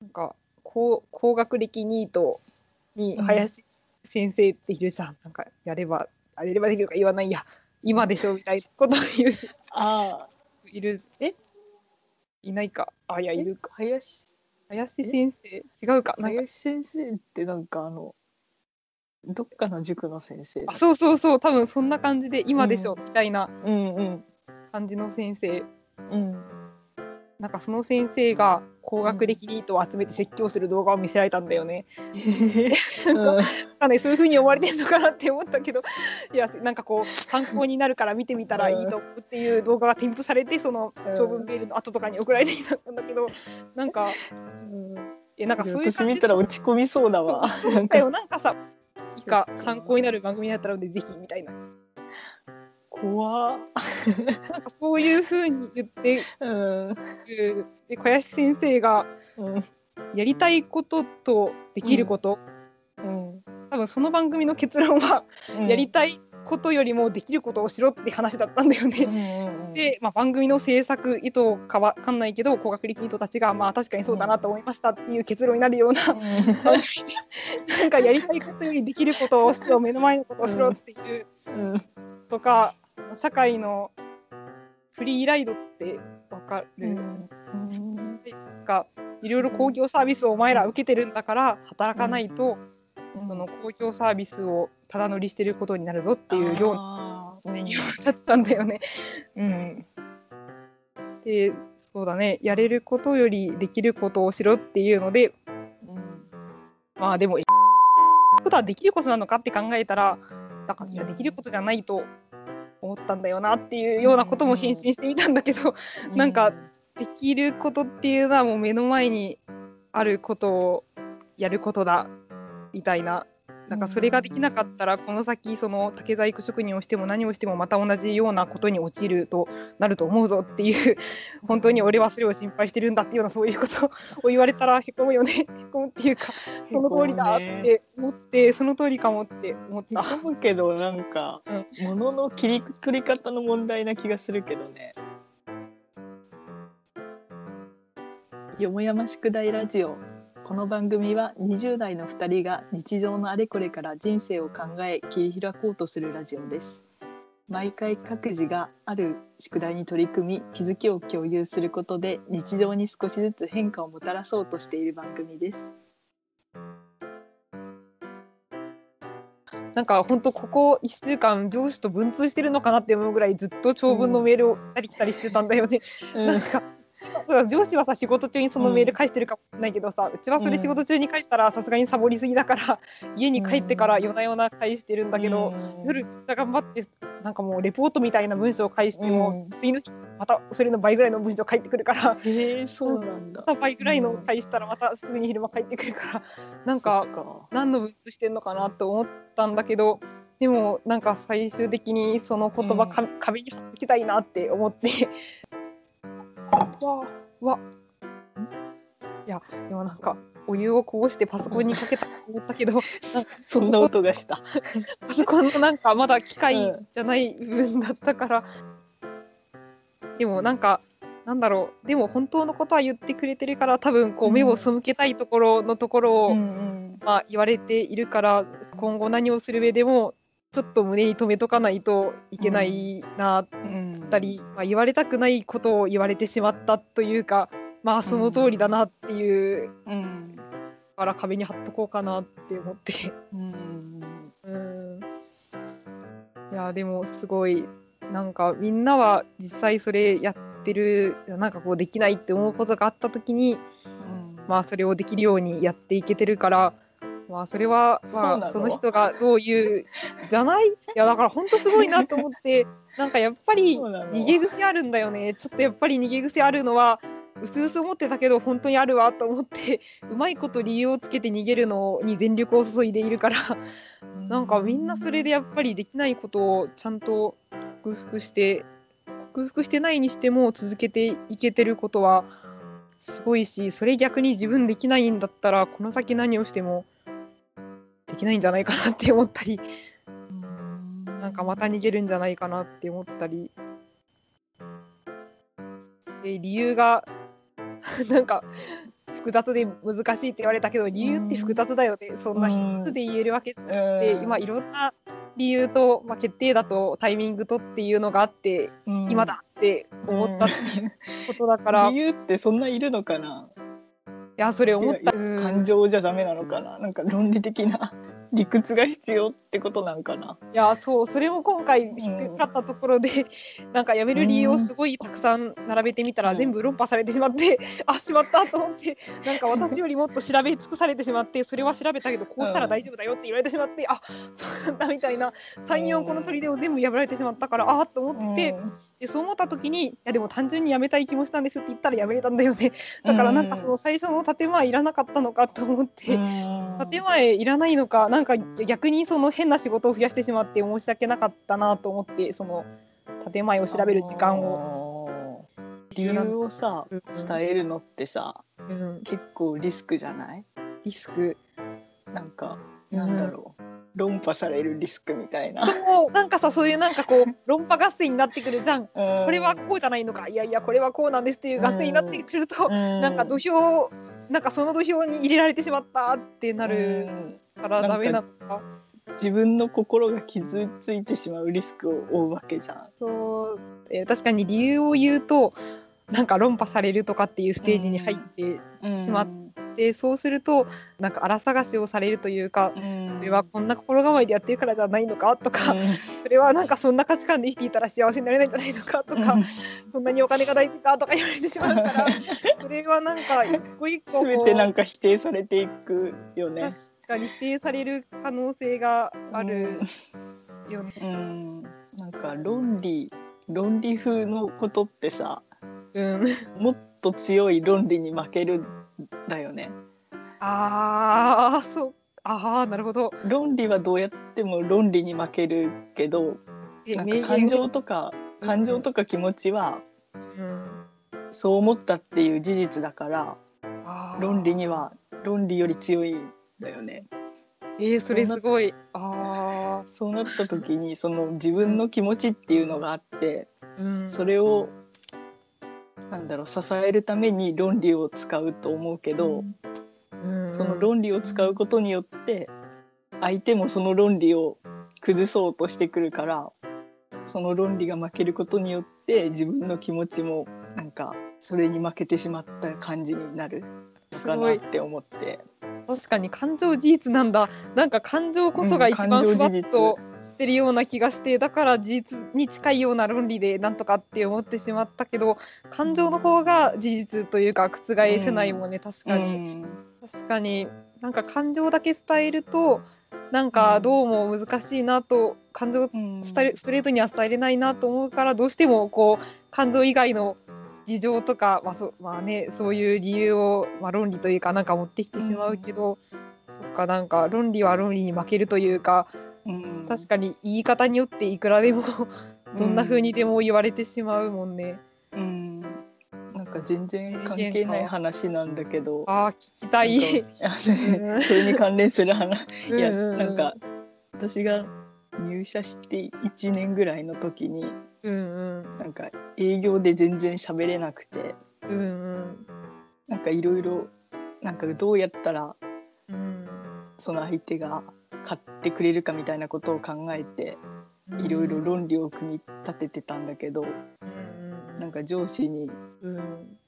なんか高高学歴ニートに林先生っているじゃん、なんかやればあやればできるか言わないや今でしょみたいなことを言うああいる。えいないか。あいやいる。か林林先生。違うか。林先生ってなんかあのどっかの塾の先生あそうそうそう。多分そんな感じで今でしょみたいなうん。うん感じの先生。うん。なんかその先生が高学歴ニートを集めて説教する動画を見せられたんだよね。なんかねそういう風に思われてるのかなって思ったけどいやなんかこう参考になるから見てみたらいいと思うっていう動画が添付されてその長文メールの後とかに送られてきたんだけどなんかえなんかそういう私見たら落ち込みそうだわ。なんか。よなんかさいいか参考になる番組だったらぜひみたいな怖っ。なんかそういう風に言ってうん。るで小林先生がうん。やりたいこととできること、うん。多分その番組の結論は、やりたいことよりもできることをしろって話だったんだよね。で、まあ、番組の制作意図かわかんないけど高学歴人たちがまあ確かにそうだなと思いましたっていう結論になるような番組でなんかやりたいことよりできることをしろ目の前のことをしろっていううん。とか社会のフリーライドってわかる、うん。かいろいろ公共サービスをお前ら受けてるんだから働かないと、その公共サービスをただ乗りしてることになるぞっていうような言われちゃったんだよね。うん、でそうだね。やれることよりできることをしろっていうのでまあでもことはできることなのかって考えたらなんかいやできることじゃないと思ったんだよなっていうようなことも返信してみたんだけどなんかできることっていうのはもう目の前にあることをやることだみたいな。なんかそれができなかったらこの先その竹細工職人をしても何をしてもまた同じようなことに陥るとなると思うぞっていう本当に俺はそれを心配してるんだっていうようなそういうことを言われたらへこむよねへこむっていうかその通りだって思ってその通りかもって思った。思うけどなんか、ものの切り取り方の問題な気がするけどね。よもやま宿題ラジオこの番組は20代の2人が日常のあれこれから人生を考え切り開こうとするラジオです。毎回各自がある宿題に取り組み気づきを共有することで日常に少しずつ変化をもたらそうとしている番組です。なんか本当ここ1週間上司と文通してるのかなって思うぐらいずっと長文のメールを来たり来たりしてたんだよね。なんかそう上司はさ仕事中にそのメール返してるかもしれないけどさ、うちはそれ仕事中に返したらさすがにサボりすぎだから 家に帰ってから夜な夜な返してるんだけど、夜めっちゃ頑張ってなんかもうレポートみたいな文章を返しても、次の日またそれの倍ぐらいの文章返ってくるからへえそうなんだ。倍ぐらいの返したらまたすぐに昼間返ってくるからなんか何の文通してんのかなと思ったんだけどでもなんか最終的にその言葉か、壁に貼ってきたいなって思ってわわ。いやでもなんかお湯をこぼしてパソコンにかけたと思ったけど。そんな音がした。パソコンのなんかまだ機械じゃない部分だったから、でもなんかなんだろう。でも本当のことは言ってくれてるから多分こう目を背けたいところのところを、まあ、言われているから今後何をする上でもちょっと胸に留めとかないといけないなったり、まあ、言われたくないことを言われてしまったというかまあその通りだなっていう、うん、から壁に貼っとこうかなって思って。うんうんいやでもすごいなんかみんなは実際それやってるなんかこうできないって思うことがあった時に、まあそれをできるようにやっていけてるから。まあそれはまあその？人がどういうじゃない？いやだから本当すごいなと思って なんかやっぱり逃げ癖あるんだよね。ちょっとやっぱり逃げ癖あるのはうすうす思ってたけど本当にあるわと思ってうまいこと理由をつけて逃げるのに全力を注いでいるからなんかみんなそれでやっぱりできないことをちゃんと克服して克服してないにしても続けていけてることはすごいしそれ逆に自分できないんだったらこの先何をしてもできないんじゃないかなって思ったり。なんかまた逃げるんじゃないかなって思ったり。で理由が なんか複雑で難しいって言われたけど理由って複雑だよね、そんな一つで言えるわけじゃなくて、今いろんな理由と、まあ、決定だとタイミングとっていうのがあって、今だって思ったっていうことだから。理由ってそんないるのかな？いやそれ思った。感情じゃダメなのかな。なんか論理的な理屈が必要ってことなんかな。いやそうそれも今回低かったところで、うん、なんかやめる理由をすごいたくさん並べてみたら、全部論破されてしまって、あしまったと思ってなんか私よりもっと調べ尽くされてしまってそれは調べたけどこうしたら大丈夫だよって言われてしまって、うん、あそうなんだみたいな。34個の砦を全部破られてしまったからああと思って。うんでそう思った時にいやでも単純にやめたい気もしたんですって言ったらやめれたんだよね。だからなんかその最初の建前いらなかったのかと思って建前いらないのかなんか逆にその変な仕事を増やしてしまって申し訳なかったなと思ってその建前を調べる時間を。理由をさ伝えるのってさ、うん、結構リスクじゃない？リスクなんかなんだろう、論破されるリスクみたいな。そうなんかさそういうなんかこう論破合戦になってくるじゃん。これはこうじゃないのかいやいやこれはこうなんですっていう合戦になってくると、なんか土俵なんかその土俵に入れられてしまったってなるからダメなのか。自分の心が傷ついてしまうリスクを負うわけじゃん。そう、えー、確かに理由を言うとなんか論破されるとかっていうステージに入ってしまっでそうするとなんか荒探しをされるというか、うん、それはこんな心構えでやってるからじゃないのかとか、うん、それはなんかそんな価値観で生きていたら幸せになれないんじゃないのかとか、うん、そんなにお金が大事かとか言われてしまうから それはなんか一個一個全てなんか否定されていくよね。確かに否定される可能性があるよね。うん。なんか論理論理風のことってさ、うん、もっと強い論理に負けるだよね。ああそうああなるほど。論理はどうやっても論理に負けるけどなんか感情とか感情とか気持ちは、うん、そう思ったっていう事実だから論理には論理より強いんだよね。えー、それすごいあそうなった時にその自分の気持ちっていうのがあって、うん、それをなんだろう支えるために論理を使うと思うけど、うん、その論理を使うことによって相手もその論理を崩そうとしてくるからその論理が負けることによって自分の気持ちもなんかそれに負けてしまった感じになるのかなって思って。確かに感情事実なんだ。なんか感情こそが一番ふわっと、うんしてるような気がしてだから事実に近いような論理でなんとかって思ってしまったけど感情の方が事実というか覆せないもんね、確かに、うん、確かになんか感情だけ伝えるとなんかどうも難しいなと感情伝えストレートには伝えれないなと思うからどうしてもこう感情以外の事情とか、まあそまあね、そういう理由を、まあ、論理というかなんか持ってきてしまうけど、うん、そっかなんか論理は論理に負けるというかうん、確かに言い方によっていくらでもどんな風にでも言われてしまうもんね。うん、なんか全然関係ない話なんだけど。あ聞きたい。それに関連する話。いや、なんか私が入社して1年ぐらいの時に、うんうん、なんか営業で全然喋れなくて、うんうん、なんかいろいろなんかどうやったら、うん、その相手が買ってくれるかみたいなことを考えていろいろ論理を組み立ててたんだけど、うん、なんか上司に、うん、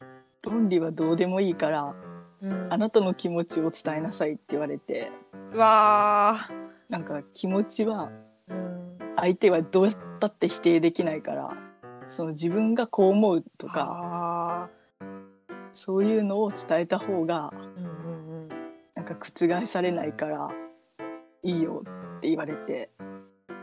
論理はどうでもいいから、うん、あなたの気持ちを伝えなさいって言われてわなんか気持ちは相手はどうやったって否定できないからその自分がこう思うとかそういうのを伝えた方が、うんうんうん、なんか覆されないからいいよって言われて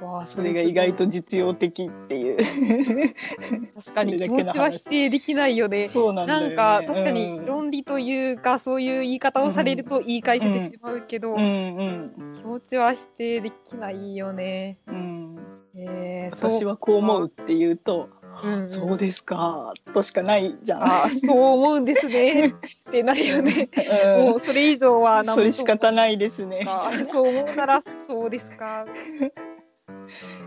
わあそれが意外と実用的っていう。確かに気持ちは否定できないよね。そうなん、ね、か確かに論理というか、うん、そういう言い方をされると言い返せてしまうけど、うん。うん。うん、気持ちは否定できないよね、うん。えー、私はこう思うって言うとうんうん、そうですかとしかないじゃん。あそう思うんですね ってなるよね。うん、もうそれ以上はそれ仕方ないですね。そう思うならそうですか。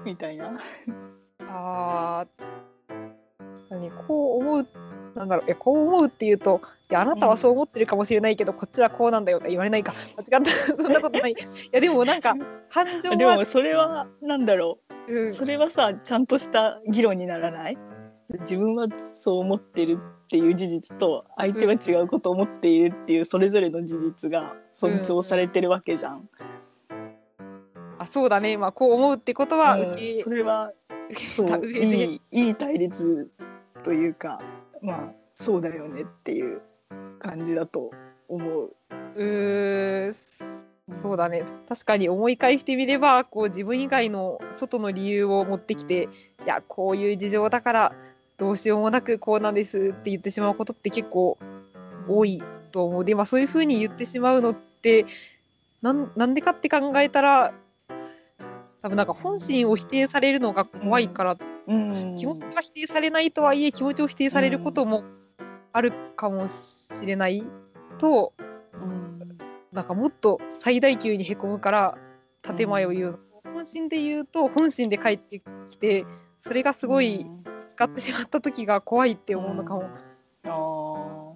みたいな。ああ、こう思うなんだろうえこう思うっていうといやあなたはそう思ってるかもしれないけど、こっちはこうなんだよって言われないか。間違った。そんなことない。いやでもなんか感情はでもそれはなんだろう。ん。うそれはさちゃんとした議論にならない？自分はそう思ってるっていう事実と相手は違うことを思っているっていうそれぞれの事実が尊重されてるわけじゃん。あそうだね。まあこう思うってことはうん。それはそういいいい対立というかまあそうだよねっていう感じだと思う。うーそうだね。確かに思い返してみればこう自分以外の外の理由を持ってきていやこういう事情だからどうしようもなくこうなんですって言ってしまうことって結構多いと思う。で、まあ、そういうふうに言ってしまうのってなんなんでかって考えたら多分なんか本心を否定されるのが怖いから、うん。気持ちが否定されないとはいえ気持ちを否定されることもあるかもしれないとうん。なんかもっと最大級にへこむから建前を言う、本心で言うと本心で帰ってきてそれがすごい使ってしまった時が怖いって思うのかも、あ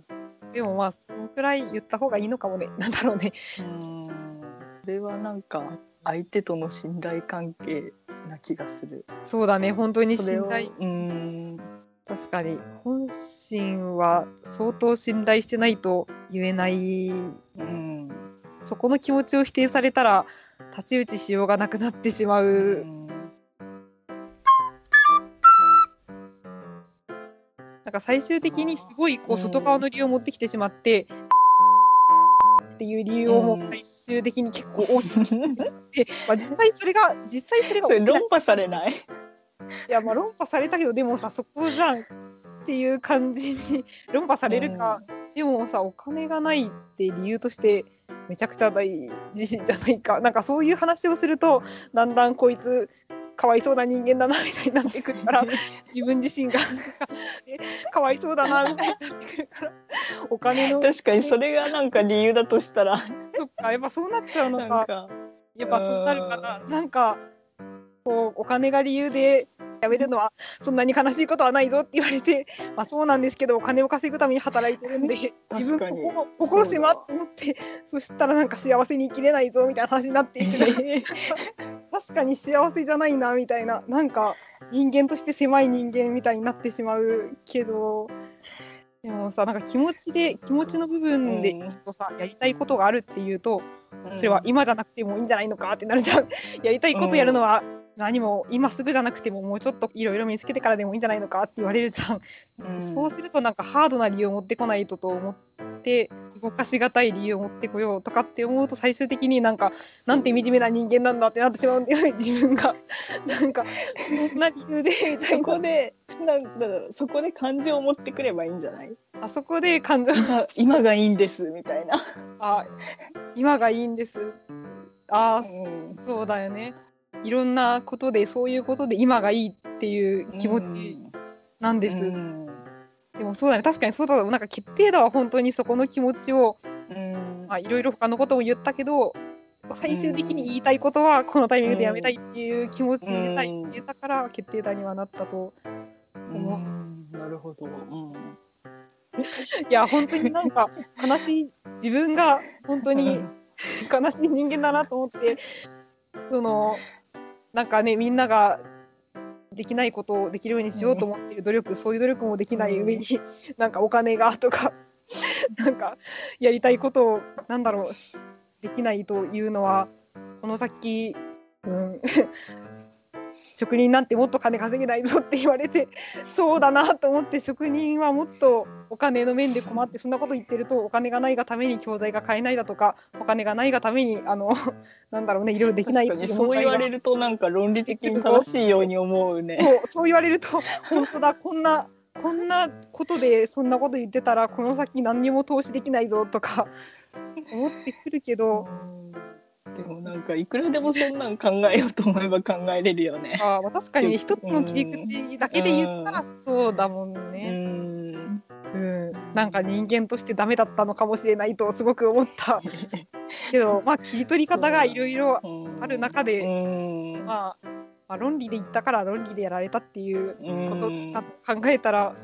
でもまあそのくらい言った方がいいのかもね。なんだろうね。ーうん。それはなんか相手との信頼関係な気がする。そうだね本当に信頼。うん。確かに本心は相当信頼してないと言えない。うん。そこの気持ちを否定されたら太刀打ちしようがなくなってしまう、うん。なんか最終的にすごいこう外側の理由を持ってきてしまって、っていう理由をもう最終的に結構大きくて、まあ、実際それが実際それがそれ論破されない。いやまあ論破されたけどでもさそこじゃんっていう感じに論破されるか、でもさお金がないって理由としてめちゃくちゃ大事じゃないか。なんかそういう話をするとだんだんこいつかわいそうな人間だなみたいになってくるから 自分自身が。かわいそうだな みたいになってくるからお金の。確かにそれがなんか理由だとしたら。そっかやっぱそうなっちゃうのか。やっぱそうなるからなんかこうお金が理由で辞めるのはそんなに悲しいことはないぞって言われて、まあ、そうなんですけどお金を稼ぐために働いてるんで 自分心心狭って思ってそしたらなんか幸せに生きれないぞみたいな話になっていく 確かに幸せじゃないなみたいななんか人間として狭い人間みたいになってしまうけど。でもさなんか気持ちで気持ちの部分でとさやりたいことがあるっていうとそれは今じゃなくてもいいんじゃないのかってなるじゃん。やりたいことやるのは何も今すぐじゃなくてももうちょっといろいろ見つけてからでもいいんじゃないのかって言われるじゃん。うんそうするとなんかハードな理由を持ってこないとと思って動かしがたい理由を持ってこようとかって思うと最終的になんかなんて惨めな人間なんだってなってしまうんだよね自分が。なんかそんな理由でそなこでなんだろうそこで感情を持ってくればいいんじゃない？あそこで感情今今がいいんですみたいな。あ今がいいんです。あうんそうだよね。いろんなことでそういうことで今がいいっていう気持ちなんです。うん。でもそうだね。確かにそうだなんか決定打は本当にそこの気持ちをうん。まあいろいろ他のことも言ったけど最終的に言いたいことはこのタイミングでやめたいっていう気持ち自体言えたから決定打にはなったと。思う。うん。なるほど。うん。いや本当になんか悲しい自分が本当に悲しい人間だなと思ってそのなんかねみんなができないことをできるようにしようと思っている努力、そういう努力もできない上に、なんかお金がとか なんかやりたいことをなんだろうできないというのはこの先、うん、職人なんてもっと金稼げないぞって言われて そうだなと思って職人はもっとお金の面で困ってそんなこと言ってるとお金がないがために教材が買えないだとかお金がないがためにあの なんだろうねいろいろできない確かにそう言われるるとなんか論理的に正しいように思うね。そうそう言われると 本当だこんなこんなことでそんなこと言ってたらこの先何にも投資できないぞとか思ってくるけど。でもなんかいくらでもそんなん考えようと思えば考えれるよね。あーまあ確かに一つの切り口だけで言ったらそうだもんうね。ん。うん、なんか人間としてダメだったのかもしれないとすごく思った。けどまあ切り取り方がいろいろある中でうん。まあ、まあ論理で言ったから論理でやられたっていうことうんだと考えたら、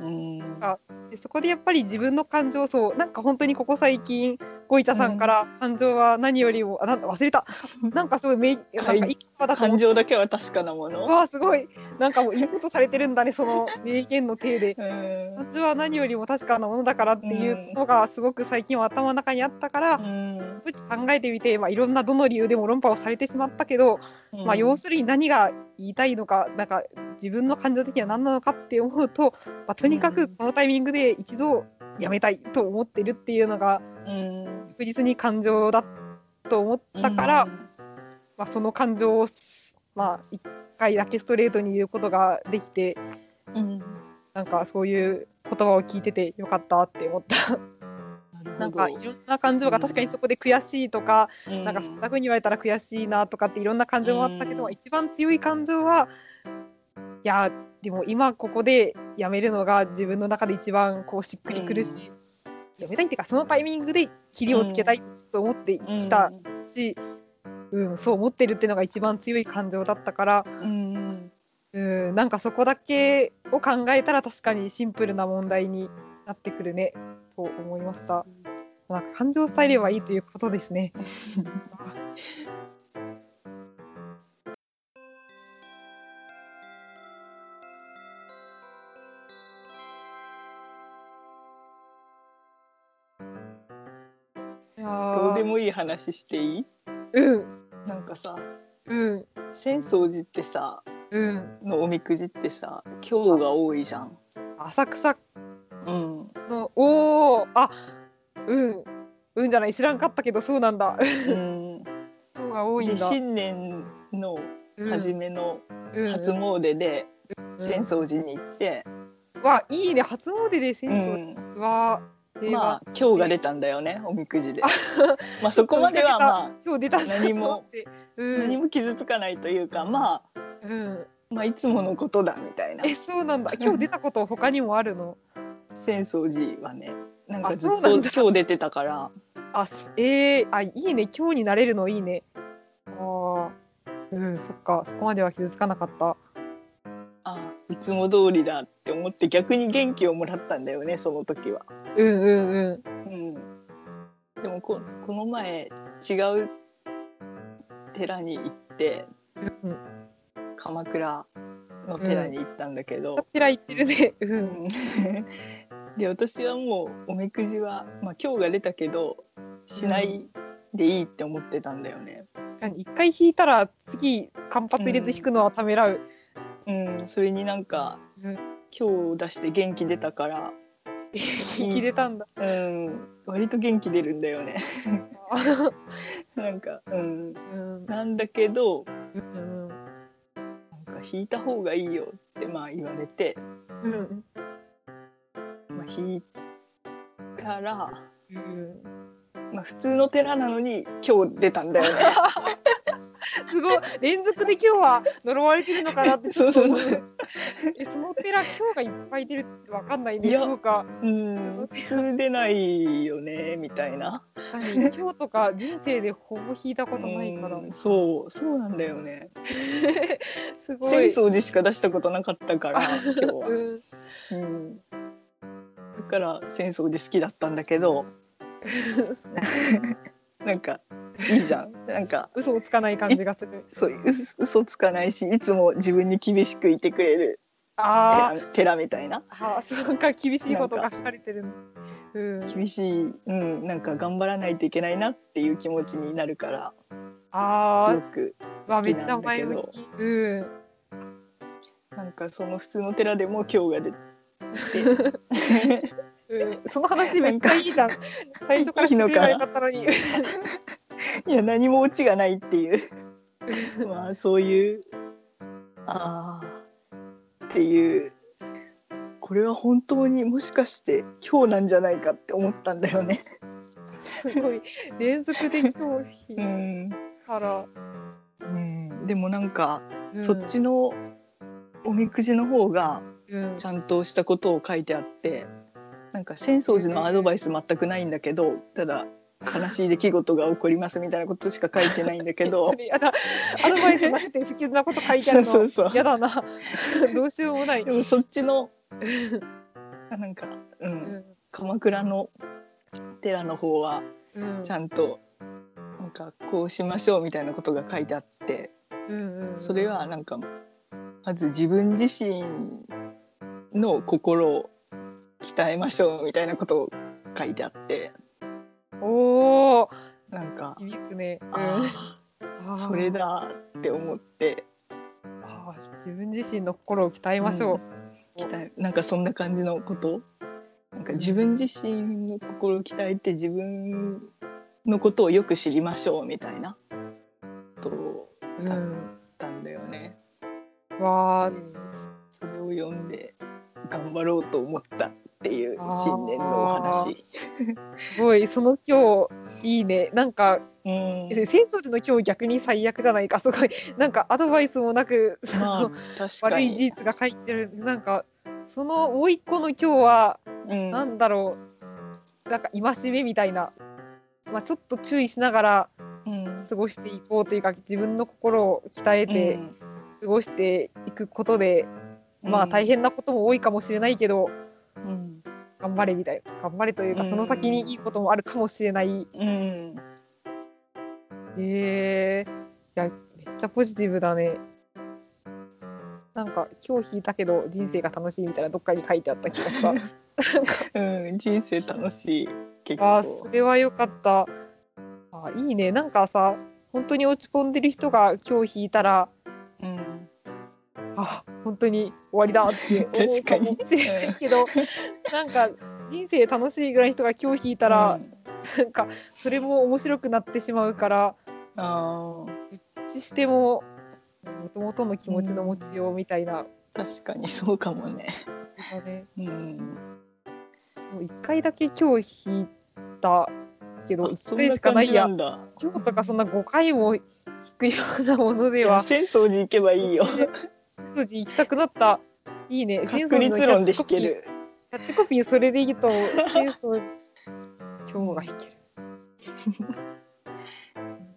うん。あでそこでやっぱり自分の感情そうなんか本当にここ最近ゴイチャさんから感情は何よりも、あなんだ忘れた。なんかすごいめいなんか感情だけは確かなもの。わあすごい。なんかもういいことされてるんだねその名言の体で。うん。感情は何よりも確かなものだからっていうことがすごく最近は頭の中にあったから、うん。考えてみて、まあ、いろんなどの理由でも論破をされてしまったけど、まあ、要するに何が言いたいのかなんか自分の感情的には何なのかって思うと、まあ、とにかくこのタイミングで一度やめたいと思ってるっていうのがうん。確実に感情だと思ったから、まあ、その感情を、まあ、一回だけストレートに言うことができてうん。なんかそういう言葉を聞いててよかったって思った。なんかいろんな感情が確かにそこで悔しいとか、なんかそんな風に言われたら悔しいなとかっていろんな感情もあったけど、うん。一番強い感情はいやでも今ここでやめるのが自分の中で一番こうしっくりくるし、やめたいっていうかそのタイミングで切りをつけたいと思ってきたし、うん。そう思ってるっていうのが一番強い感情だったから、うんうん、なんかそこだけを考えたら確かにシンプルな問題になってくるねと思いました。なんか感情を伝えればいいということですね。話していい？うん。なんかさうん。浅草寺ってさうん。のおみくじってさ今日が多いじゃん。浅草。うん、のおおあうん。うんじゃない知らんかったけどそうなんだ。うん、今日が多いでんだ。新年の初めのうん。初詣でうん。浅草寺に行って、わいいね。初詣でう浅草ん。は、まあ今日が出たんだよねおみくじで。まあそこまではまあ今日出た何もうん。何も傷つかないというかまあうん、まあいつものことだみたいな。えそうなんだ。今日出たこと他にもあるの？浅草寺はねなんかあずっと今日出てたから。あすえー、あいいね。今日になれるのいいね。あーうんそっか。そこまでは傷つかなかった。あいつも通りだって思って逆に元気をもらったんだよねその時は。うんうんうん。うん、でもここの前違う寺に行ってうん鎌倉の寺に行ったんだけど。こ、ちら行ってるね。ううん。んで私はもうおみくじは、まあ、今日が出たけどしないでいいって思ってたんだよね。一回引いたら次間髪入れず引くのはためらう、うん、それになんかうん、今日出して元気出たから、引き出たんだ。うん、割と元気出るんだよね。なんか、うん、うん。なんだけどうん。なんか引いた方がいいよってまあ言われて、うん。まあ、引いたら、うん。まあ、普通の寺なのに今日出たんだよね。すごい。連続で今日は呪われてるのかなってちょっと思うそうそう えその寺今日がいっぱい出るってわかんないねいやそうか。うん、普通出ないよねみたいな。今日とか人生でほぼ引いたことないから。うんそうそうなんだよね。すごい。浅草寺しか出したことなかったから今日は。うん。うん、だから浅草寺好きだったんだけど。なんかいいじゃん。なんか嘘をつかない感じがする。そうう嘘つかないしいつも自分に厳しくいてくれるあ寺寺みたいな。ーあーそうか厳しいことが書かれてる。のうん。厳しい、うん、なんか頑張らないといけないなっていう気持ちになるから。すあごく好きなんだけど。うん。なんかその普通の寺でも今日が出て。うん。その話めっちゃいいじゃん。最初から聞けばよかったのに。いや何もオチがないっていう。まあそういう。ああっていう。これは本当にもしかして今日なんじゃないかって思ったんだよね。すごい。連続で今日引うん、うん、でもなんか、うん。そっちのおみくじの方がうん。ちゃんとしたことを書いてあってなんか浅草寺のアドバイス全くないんだけどただ悲しい出来事が起こりますみたいなことしか書いてないんだけど。やだ。アドバイスなくて不吉なこと書いてあるの。そうそうやだな。どうしようもない。でもそっちの なんか、う、うん。ん鎌倉の寺の方はうん。ちゃんとなんかこうしましょうみたいなことが書いてあって。うんうんそれはなんかまず自分自身の心を鍛えましょうみたいなことを書いてあって。おおなんか、響くね。うん。それだ。って思って。あー自分自身の心を鍛えましょう。鍛え。なんかそんな感じのこと？なんか自分自身の心を鍛えて自分のことをよく知りましょうみたいな。ことだったんだよね。わあそれを読んで頑張ろうと思ったっていう新年のお話。すごい。その今日いいね。なんかうん。え戦争時の今日逆に最悪じゃないかすごい。なんかアドバイスもなく、そまあ悪い事に。実が書いてる。なんかそのもう一個の今日はうん。なんだろう。なんか戒めみたいな、まあ、ちょっと注意しながらうん。過ごしていこうというか自分の心を鍛えて過ごしていくことで、まあ大変なことも多いかもしれないけどうん頑張れみたいな。頑張れというかうん。その先にいいこともあるかもしれない、うん。え。ー、いやめっちゃポジティブだね。なんか今日弾いたけど人生が楽しいみたいなどっかに書いてあった気がした。うん人生楽しい結構。そ。れは良かった。あーいいね。なんかさ本当に落ち込んでる人が今日弾いたらうんあ本当に終わりだって思う 確かもしれないけどなんか人生楽しいぐらいの人が今日弾いたら、うん。なんかそれも面白くなってしまうからあー。一致してももともとの気持ちの持ちようみたいな、確かにそうかもね。ね、うん。そう一回だけ今日弾いたけどあ一回しかないや。今日とかそんな5回も弾くようなものでは浅草寺行けばいいよ。当時行きたくなった。いいね。確率論で弾ける。キャッチコピーそれでいいと思う今日が弾ける。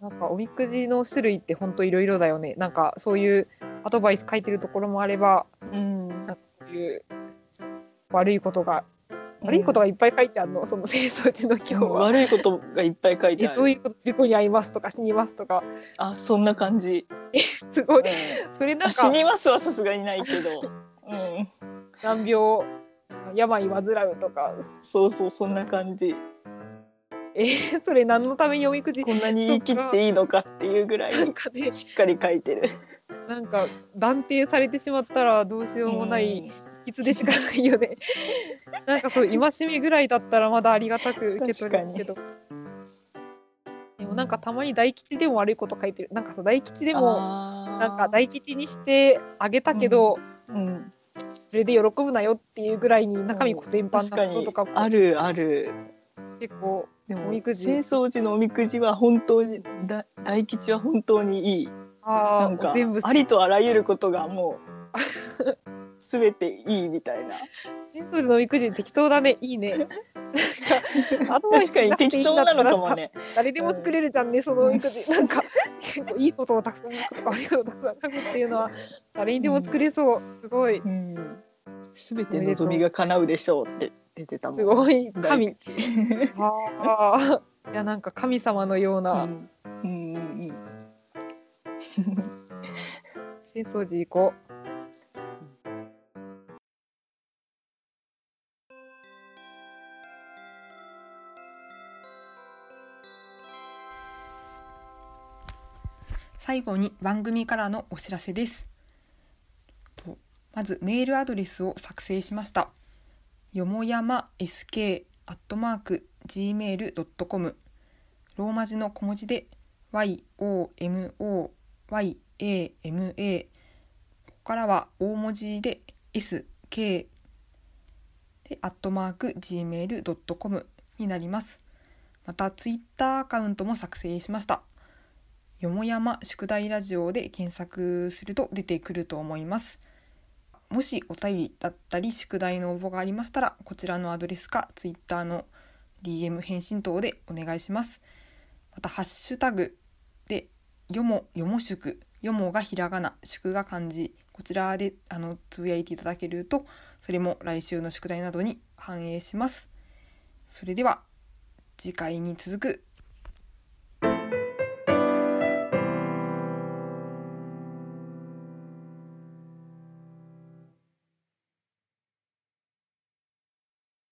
なんかおみくじの種類ってほんといろいろだよね。なんかそういうアドバイス書いてるところもあればうん。なんかそういう悪いことが悪いことがいっぱい書いてあるの、その戦争時の今日うんは。悪いことがいっぱい書いてえある。どういうこと事故に遭いますとか死にますとかあそんな感じ。すごいうんそれなんかあ死にますはさすがにないけど。うん難病病患うとかそうそうそんな感じ。えーそれ何のためにおみくじ？こんなに言い切っていいのかっていうぐらいなんかねしっかり書いてる。なんか断定されてしまったらどうしようもない秘訣でしかないよね。なんかそう戒めぐらいだったらまだありがたく受け取れるけど。でもなんかたまに大吉でも悪いこと書いてる。なんかさ大吉でもなんか大吉にしてあげたけど、うんそれで喜ぶなよっていうぐらいに中身コテンパン確かになこととかもあるある。結構でもおみくじ浅草寺のおみくじは本当にだ大吉は本当にいい。あなんかあ全部ありとあらゆることがもう すべていいみたいな。戦争時のおみくじ適当だねいいね。なんかアドバイス確かに適当なのかもね。誰でも作れるじゃんね、そのおみくじ。なんか、結構いいことをたくさん書くとか、悪いことをたくさん書くっていうのは、誰にでも作れそう。すごい、うん。すべて望みが叶うでしょうって出てたもん。すごい、神。ああ。いや、なんか神様のよううな、んうんうんうん。戦争時行こう最後に番組からのお知らせです。まずメールアドレスを作成しました。よもやま sk アットマーク gmail.com ローマ字の小文字で y o m o Y A M A ここからは大文字で sk でアットマーク gmail.com になります。またツイッターアカウントも作成しました。よもやま宿題ラジオで検索すると出てくると思います。もしお便りだったり宿題の応募がありましたらこちらのアドレスかツイッターの DM 返信等でお願いします。またハッシュタグよもよも宿よもがひらがな宿が漢字こちらであのつぶやいていただけるとそれも来週の宿題などに反映します。それでは次回に続く